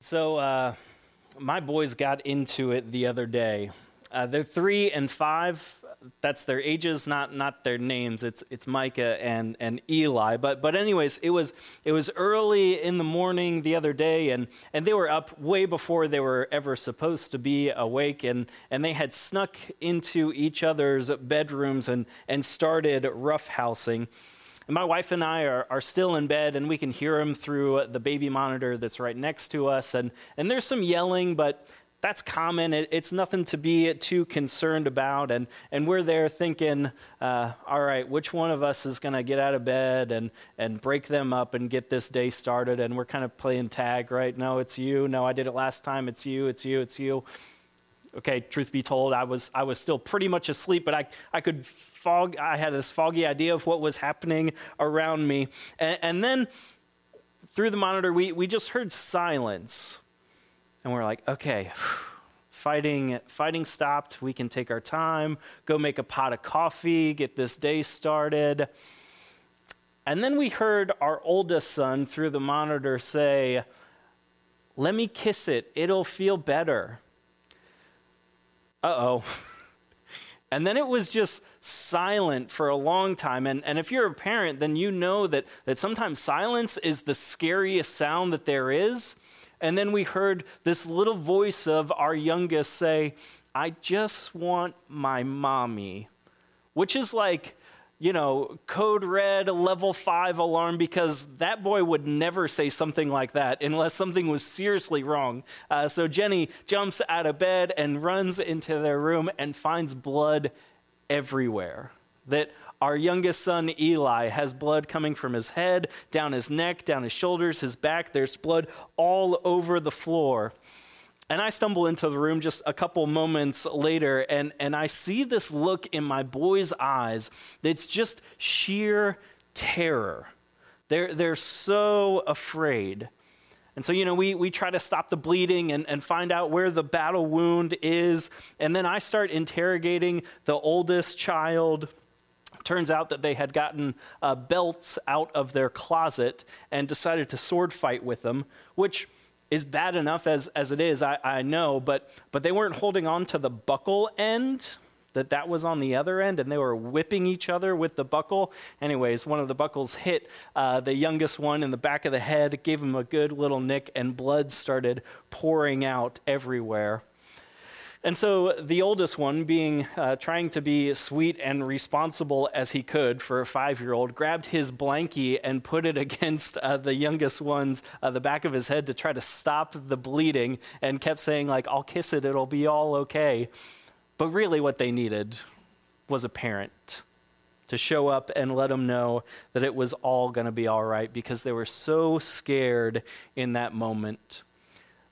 So, uh, my boys got into it the other day. Uh, they're three and five. That's their ages, not not their names. It's it's Micah and and Eli. But but anyways, it was it was early in the morning the other day, and and they were up way before they were ever supposed to be awake, and and they had snuck into each other's bedrooms and and started roughhousing. And my wife and I are, are still in bed, and we can hear them through the baby monitor that's right next to us. And, and there's some yelling, but that's common. It, it's nothing to be too concerned about. And, and we're there thinking, uh, all right, which one of us is going to get out of bed and, and break them up and get this day started? And we're kind of playing tag, right? No, it's you. No, I did it last time. It's you. It's you. It's you. Okay, truth be told, I was, I was still pretty much asleep, but I, I could fog, I had this foggy idea of what was happening around me. And, and then through the monitor, we, we just heard silence. And we're like, okay, fighting, fighting stopped. We can take our time, go make a pot of coffee, get this day started. And then we heard our oldest son through the monitor say, Let me kiss it, it'll feel better. Uh oh. And then it was just silent for a long time. And, and if you're a parent, then you know that, that sometimes silence is the scariest sound that there is. And then we heard this little voice of our youngest say, I just want my mommy, which is like, you know, code red level five alarm because that boy would never say something like that unless something was seriously wrong. Uh, so Jenny jumps out of bed and runs into their room and finds blood everywhere. That our youngest son Eli has blood coming from his head, down his neck, down his shoulders, his back. There's blood all over the floor. And I stumble into the room just a couple moments later, and, and I see this look in my boy's eyes that's just sheer terror. They're, they're so afraid. And so, you know, we, we try to stop the bleeding and, and find out where the battle wound is. And then I start interrogating the oldest child. Turns out that they had gotten uh, belts out of their closet and decided to sword fight with them, which is bad enough as, as it is, I, I know, but, but they weren't holding on to the buckle end, that that was on the other end, and they were whipping each other with the buckle. Anyways, one of the buckles hit uh, the youngest one in the back of the head, gave him a good little nick, and blood started pouring out everywhere. And so the oldest one, being uh, trying to be sweet and responsible as he could for a five year old, grabbed his blankie and put it against uh, the youngest one's uh, the back of his head to try to stop the bleeding, and kept saying like, "I'll kiss it, it'll be all okay." But really, what they needed was a parent to show up and let them know that it was all going to be all right because they were so scared in that moment.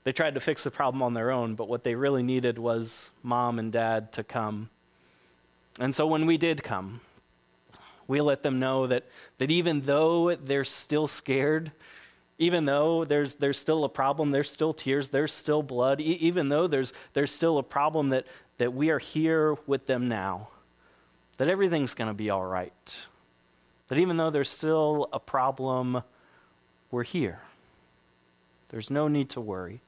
They tried to fix the problem on their own, but what they really needed was mom and dad to come. And so when we did come, we let them know that, that even though they're still scared, even though there's, there's still a problem, there's still tears, there's still blood, e- even though there's, there's still a problem, that, that we are here with them now, that everything's going to be all right. That even though there's still a problem, we're here. There's no need to worry.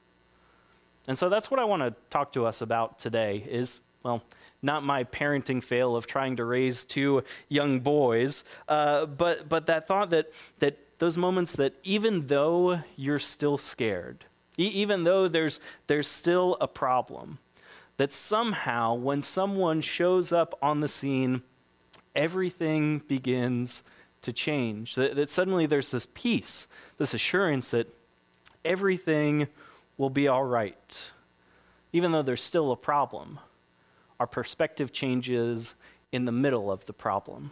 And so that's what I want to talk to us about today is, well, not my parenting fail of trying to raise two young boys, uh, but, but that thought that, that those moments that even though you're still scared, e- even though there's, there's still a problem, that somehow when someone shows up on the scene, everything begins to change. That, that suddenly there's this peace, this assurance that everything will be all right. Even though there's still a problem, our perspective changes in the middle of the problem.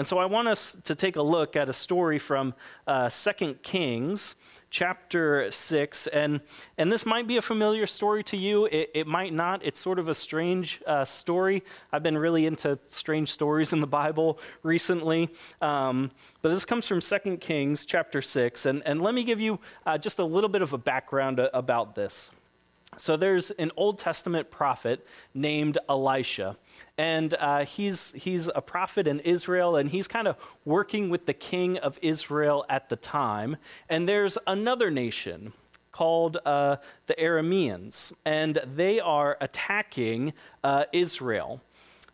And so I want us to take a look at a story from uh, 2 Kings chapter 6. And, and this might be a familiar story to you. It, it might not. It's sort of a strange uh, story. I've been really into strange stories in the Bible recently. Um, but this comes from 2 Kings chapter 6. And, and let me give you uh, just a little bit of a background about this. So there's an Old Testament prophet named Elisha, and uh, he's, he's a prophet in Israel, and he's kind of working with the king of Israel at the time. And there's another nation called uh, the Arameans, and they are attacking uh, Israel.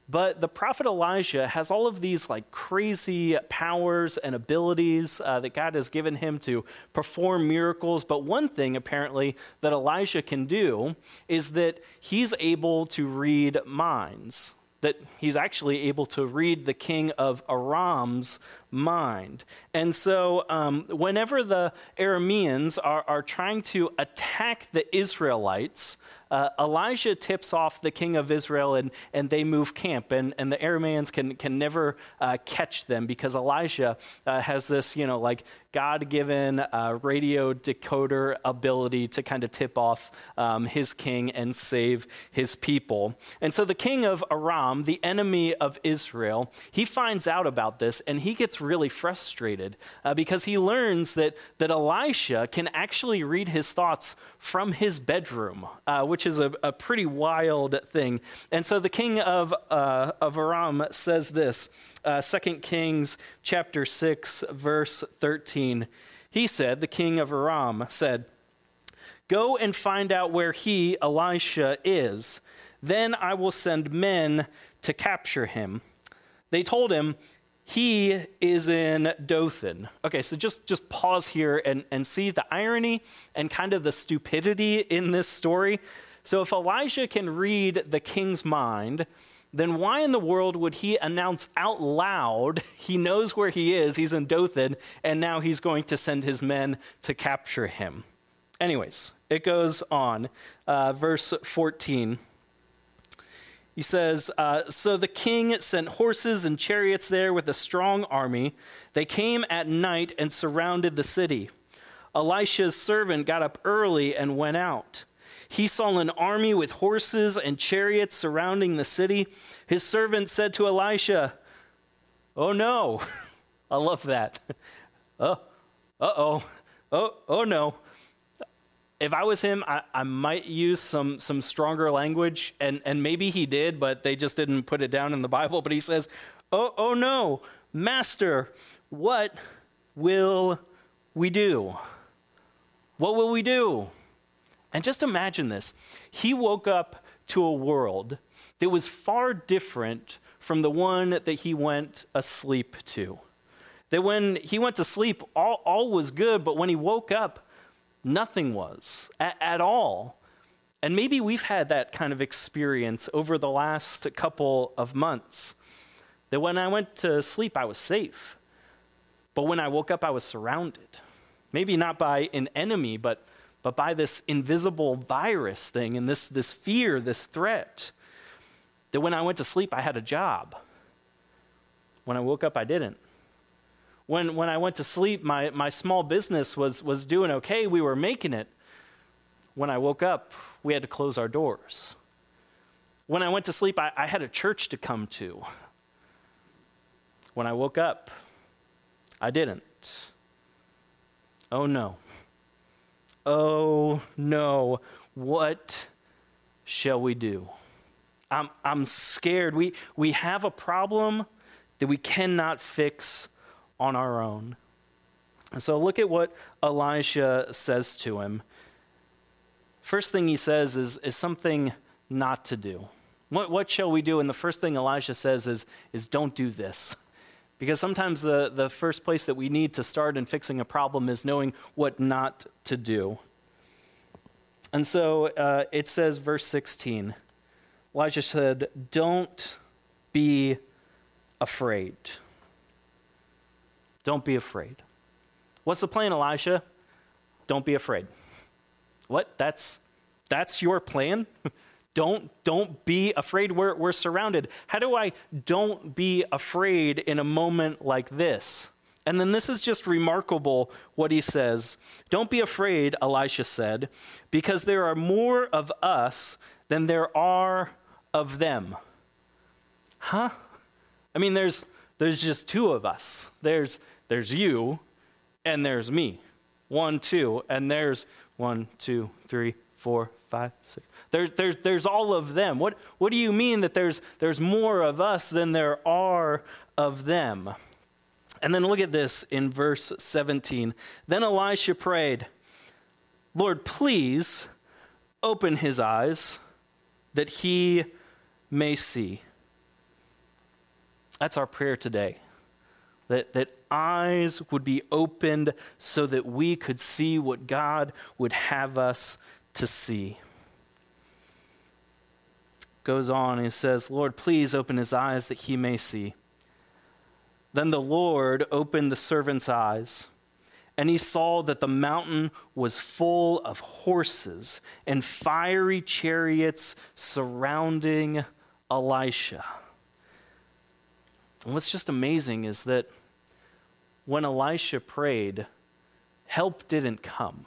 But the prophet Elijah has all of these like crazy powers and abilities uh, that God has given him to perform miracles. But one thing apparently that Elijah can do is that he's able to read minds that he's actually able to read the king of Aram's mind. And so, um, whenever the Arameans are, are trying to attack the Israelites, uh, Elijah tips off the king of Israel and, and they move camp. And, and the Arameans can, can never uh, catch them because Elijah uh, has this, you know, like God given uh, radio decoder ability to kind of tip off um, his king and save his people. And so the king of Aram, the enemy of Israel, he finds out about this and he gets really frustrated uh, because he learns that, that Elisha can actually read his thoughts from his bedroom, uh, which is a, a, pretty wild thing. And so the king of, uh, of Aram says this uh, 2 Kings chapter 6, verse 13. He said, the king of Aram said, Go and find out where he, Elisha, is. Then I will send men to capture him. They told him, he is in Dothan. Okay, so just, just pause here and, and see the irony and kind of the stupidity in this story. So, if Elijah can read the king's mind, then why in the world would he announce out loud he knows where he is, he's in Dothan, and now he's going to send his men to capture him? Anyways, it goes on. Uh, verse 14. He says, uh, So the king sent horses and chariots there with a strong army. They came at night and surrounded the city. Elisha's servant got up early and went out. He saw an army with horses and chariots surrounding the city. His servant said to Elisha, Oh no. I love that. oh, uh oh. Oh, oh no if I was him, I, I, might use some, some stronger language, and, and maybe he did, but they just didn't put it down in the Bible. But he says, Oh, oh no, Master, what will we do? What will we do? And just imagine this. He woke up to a world that was far different from the one that he went asleep to. That when he went to sleep, all, all was good, but when he woke up, Nothing was at, at all. And maybe we've had that kind of experience over the last couple of months. That when I went to sleep, I was safe. But when I woke up, I was surrounded. Maybe not by an enemy, but, but by this invisible virus thing and this, this fear, this threat. That when I went to sleep, I had a job. When I woke up, I didn't. When, when I went to sleep, my, my small business was, was doing okay. We were making it. When I woke up, we had to close our doors. When I went to sleep, I, I had a church to come to. When I woke up, I didn't. Oh no. Oh no. What shall we do? I'm, I'm scared. We, we have a problem that we cannot fix on our own. And so look at what Elisha says to him. First thing he says is, is something not to do. What, what shall we do? And the first thing Elisha says is, is don't do this. Because sometimes the, the first place that we need to start in fixing a problem is knowing what not to do. And so uh, it says, verse 16 Elijah said, Don't be afraid. Don't be afraid. What's the plan, Elisha? Don't be afraid. What? That's that's your plan? don't don't be afraid. We're we're surrounded. How do I don't be afraid in a moment like this? And then this is just remarkable what he says. Don't be afraid, Elisha said, because there are more of us than there are of them. Huh? I mean, there's there's just two of us. There's there's you, and there's me. One, two, and there's one, two, three, four, five, six. There, there's, there's all of them. What, what do you mean that there's, there's more of us than there are of them? And then look at this in verse 17. Then Elisha prayed, Lord, please open his eyes that he may see. That's our prayer today. That, that eyes would be opened so that we could see what God would have us to see. Goes on, he says, Lord, please open his eyes that he may see. Then the Lord opened the servant's eyes, and he saw that the mountain was full of horses and fiery chariots surrounding Elisha. And what's just amazing is that when Elisha prayed, help didn't come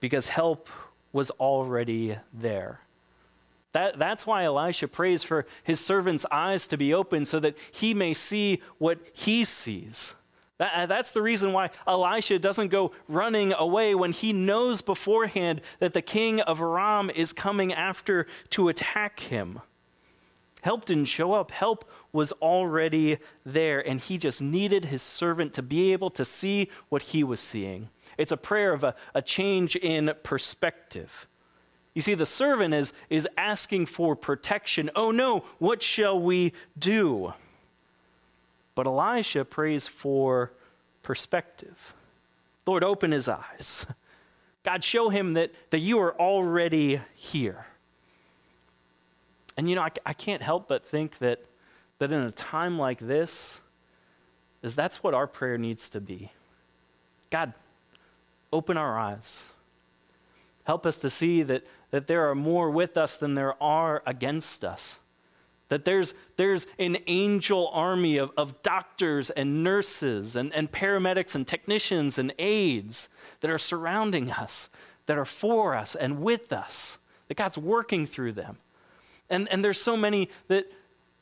because help was already there. That, that's why Elisha prays for his servant's eyes to be open so that he may see what he sees. That, uh, that's the reason why Elisha doesn't go running away when he knows beforehand that the king of Aram is coming after to attack him. Help didn't show up. Help was already there, and he just needed his servant to be able to see what he was seeing. It's a prayer of a, a change in perspective. You see, the servant is, is asking for protection. Oh no, what shall we do? But Elisha prays for perspective. Lord, open his eyes. God, show him that, that you are already here. And you know, I, I can't help but think that, that in a time like this, is that's what our prayer needs to be. God, open our eyes. Help us to see that, that there are more with us than there are against us. That there's, there's an angel army of, of doctors and nurses and, and paramedics and technicians and aides that are surrounding us, that are for us and with us, that God's working through them. And, and there's so many that,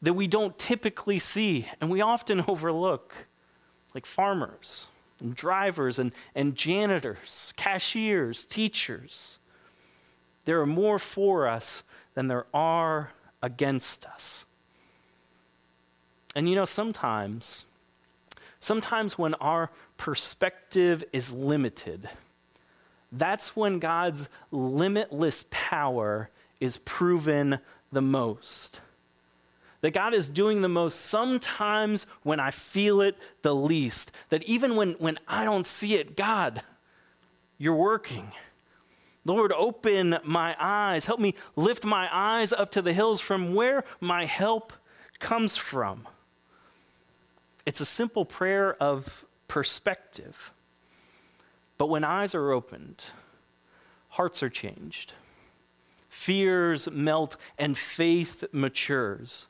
that we don't typically see and we often overlook, like farmers and drivers and, and janitors, cashiers, teachers. There are more for us than there are against us. And you know, sometimes, sometimes when our perspective is limited, that's when God's limitless power is proven the most. That God is doing the most sometimes when I feel it the least. That even when, when I don't see it, God, you're working. Lord, open my eyes. Help me lift my eyes up to the hills from where my help comes from. It's a simple prayer of perspective. But when eyes are opened, hearts are changed fears melt, and faith matures.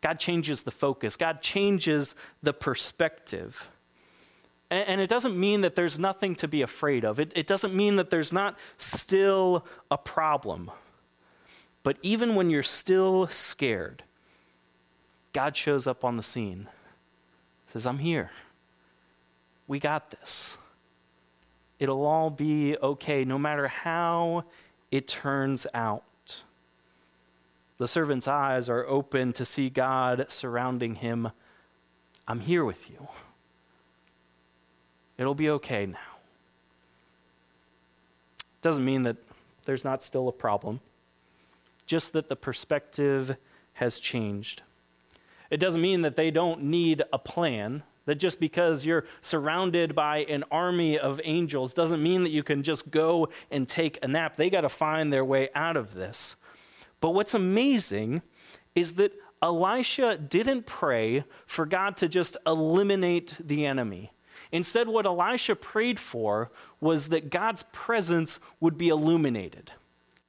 God changes the focus, God changes the perspective. And, it doesn't mean that there's nothing to be afraid of, it, it doesn't mean that there's not still a problem. But even when you're still scared, God shows up on the scene, says, I'm here. We got this. It'll all be okay, no matter how it turns out. The servant's eyes are open to see God surrounding him. I'm here with you. It'll be okay now. Doesn't mean that there's not still a problem, just that the perspective has changed. It doesn't mean that they don't need a plan that just because you're surrounded by an army of angels doesn't mean that you can just go and take a nap. They got to find their way out of this. But what's amazing is that Elisha didn't pray for God to just eliminate the enemy. Instead, what Elisha prayed for was that God's presence would be illuminated.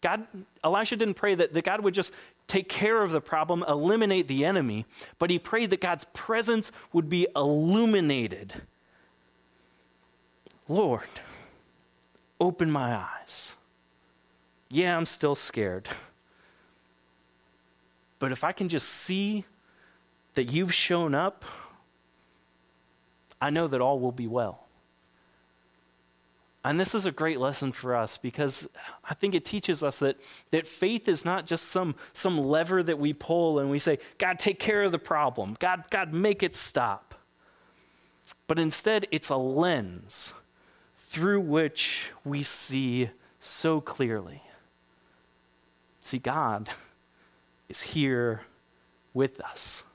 God, Elisha didn't pray that, that God would just take care of the problem, eliminate the enemy, but he prayed that God's presence would be illuminated. Lord, open my eyes. Yeah, I'm still scared. But if I can just see that you've shown up, I know that all will be well. And this is a great lesson for us because I think it teaches us that, that faith is not just some, some lever that we pull and we say, God, take care of the problem. God, God, make it stop. But instead, it's a lens through which we see so clearly. See, God is here with us.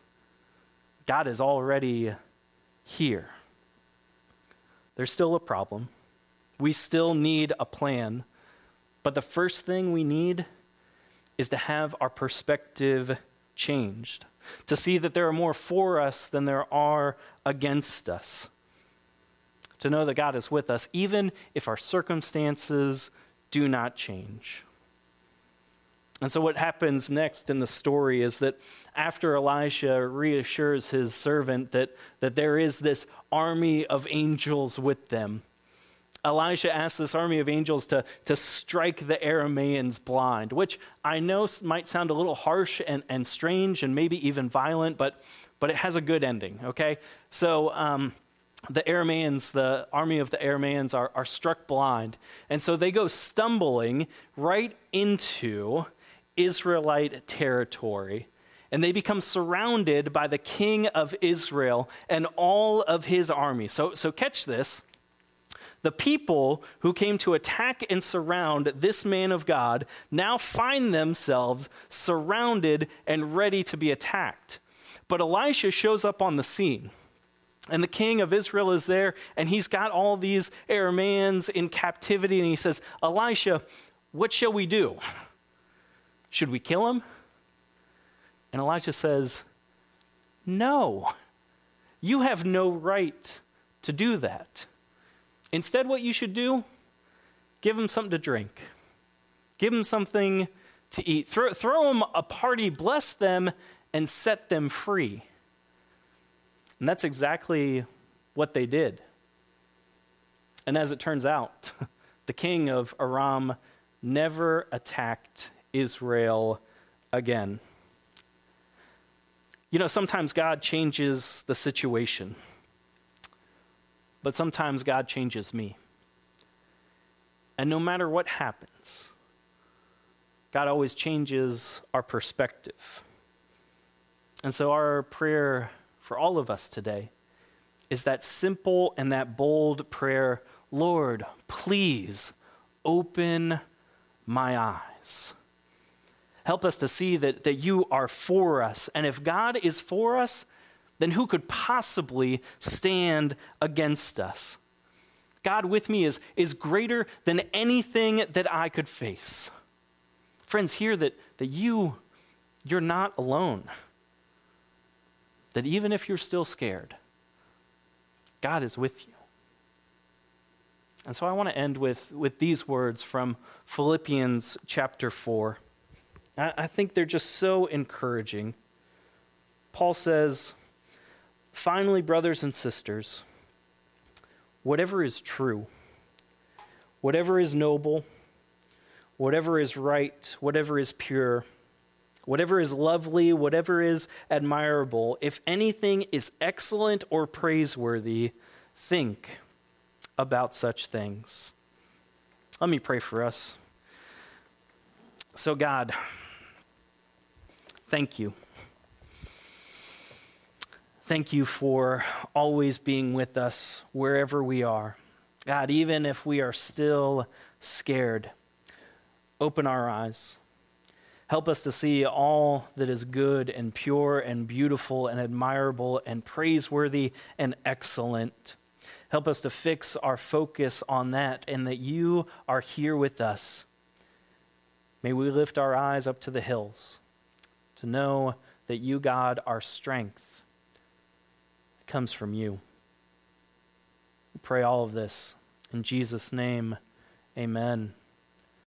God is already here. There's still a problem. We still need a plan. But the first thing we need is to have our perspective changed, to see that there are more for us than there are against us, to know that God is with us, even if our circumstances do not change. And so, what happens next in the story is that after Elisha reassures his servant that, that there is this army of angels with them, Elisha asks this army of angels to, to strike the Arameans blind, which I know might sound a little harsh and, and strange and maybe even violent, but, but it has a good ending, okay? So, um, the Arameans, the army of the Arameans, are, are struck blind. And so they go stumbling right into Israelite territory. And they become surrounded by the king of Israel and all of his army. So, so catch this. The people who came to attack and surround this man of God now find themselves surrounded and ready to be attacked. But Elisha shows up on the scene. And the king of Israel is there, and he's got all these Arameans in captivity. And he says, Elisha, what shall we do? Should we kill him? And Elisha says, No, you have no right to do that. Instead, what you should do, give them something to drink, give them something to eat, throw, throw them a party, bless them, and set them free. And that's exactly what they did. And as it turns out, the king of Aram never attacked Israel again. You know, sometimes God changes the situation, but sometimes God changes me. And no matter what happens, God always changes our perspective. And so, our prayer for all of us today is that simple and that bold prayer Lord, please open my eyes. Help us to see that, that you are for us. And if God is for us, then who could possibly stand against us? God with me is, is greater than anything that I could face. Friends, hear that, that you, you're not alone. That even if you're still scared, God is with you. And so I want to end with, with these words from Philippians chapter 4. I, I think they're just so encouraging. Paul says, Finally, brothers and sisters, whatever is true, whatever is noble, whatever is right, whatever is pure, whatever is lovely, whatever is admirable, if anything is excellent or praiseworthy, think about such things. Let me pray for us. So, God, thank you. Thank you for always being with us wherever we are. God, even if we are still scared, open our eyes. Help us to see all that is good and pure and beautiful and admirable and praiseworthy and excellent. Help us to fix our focus on that and that you are here with us. May we lift our eyes up to the hills to know that you, God, our strength, comes from you. We pray all of this. In Jesus' name, amen.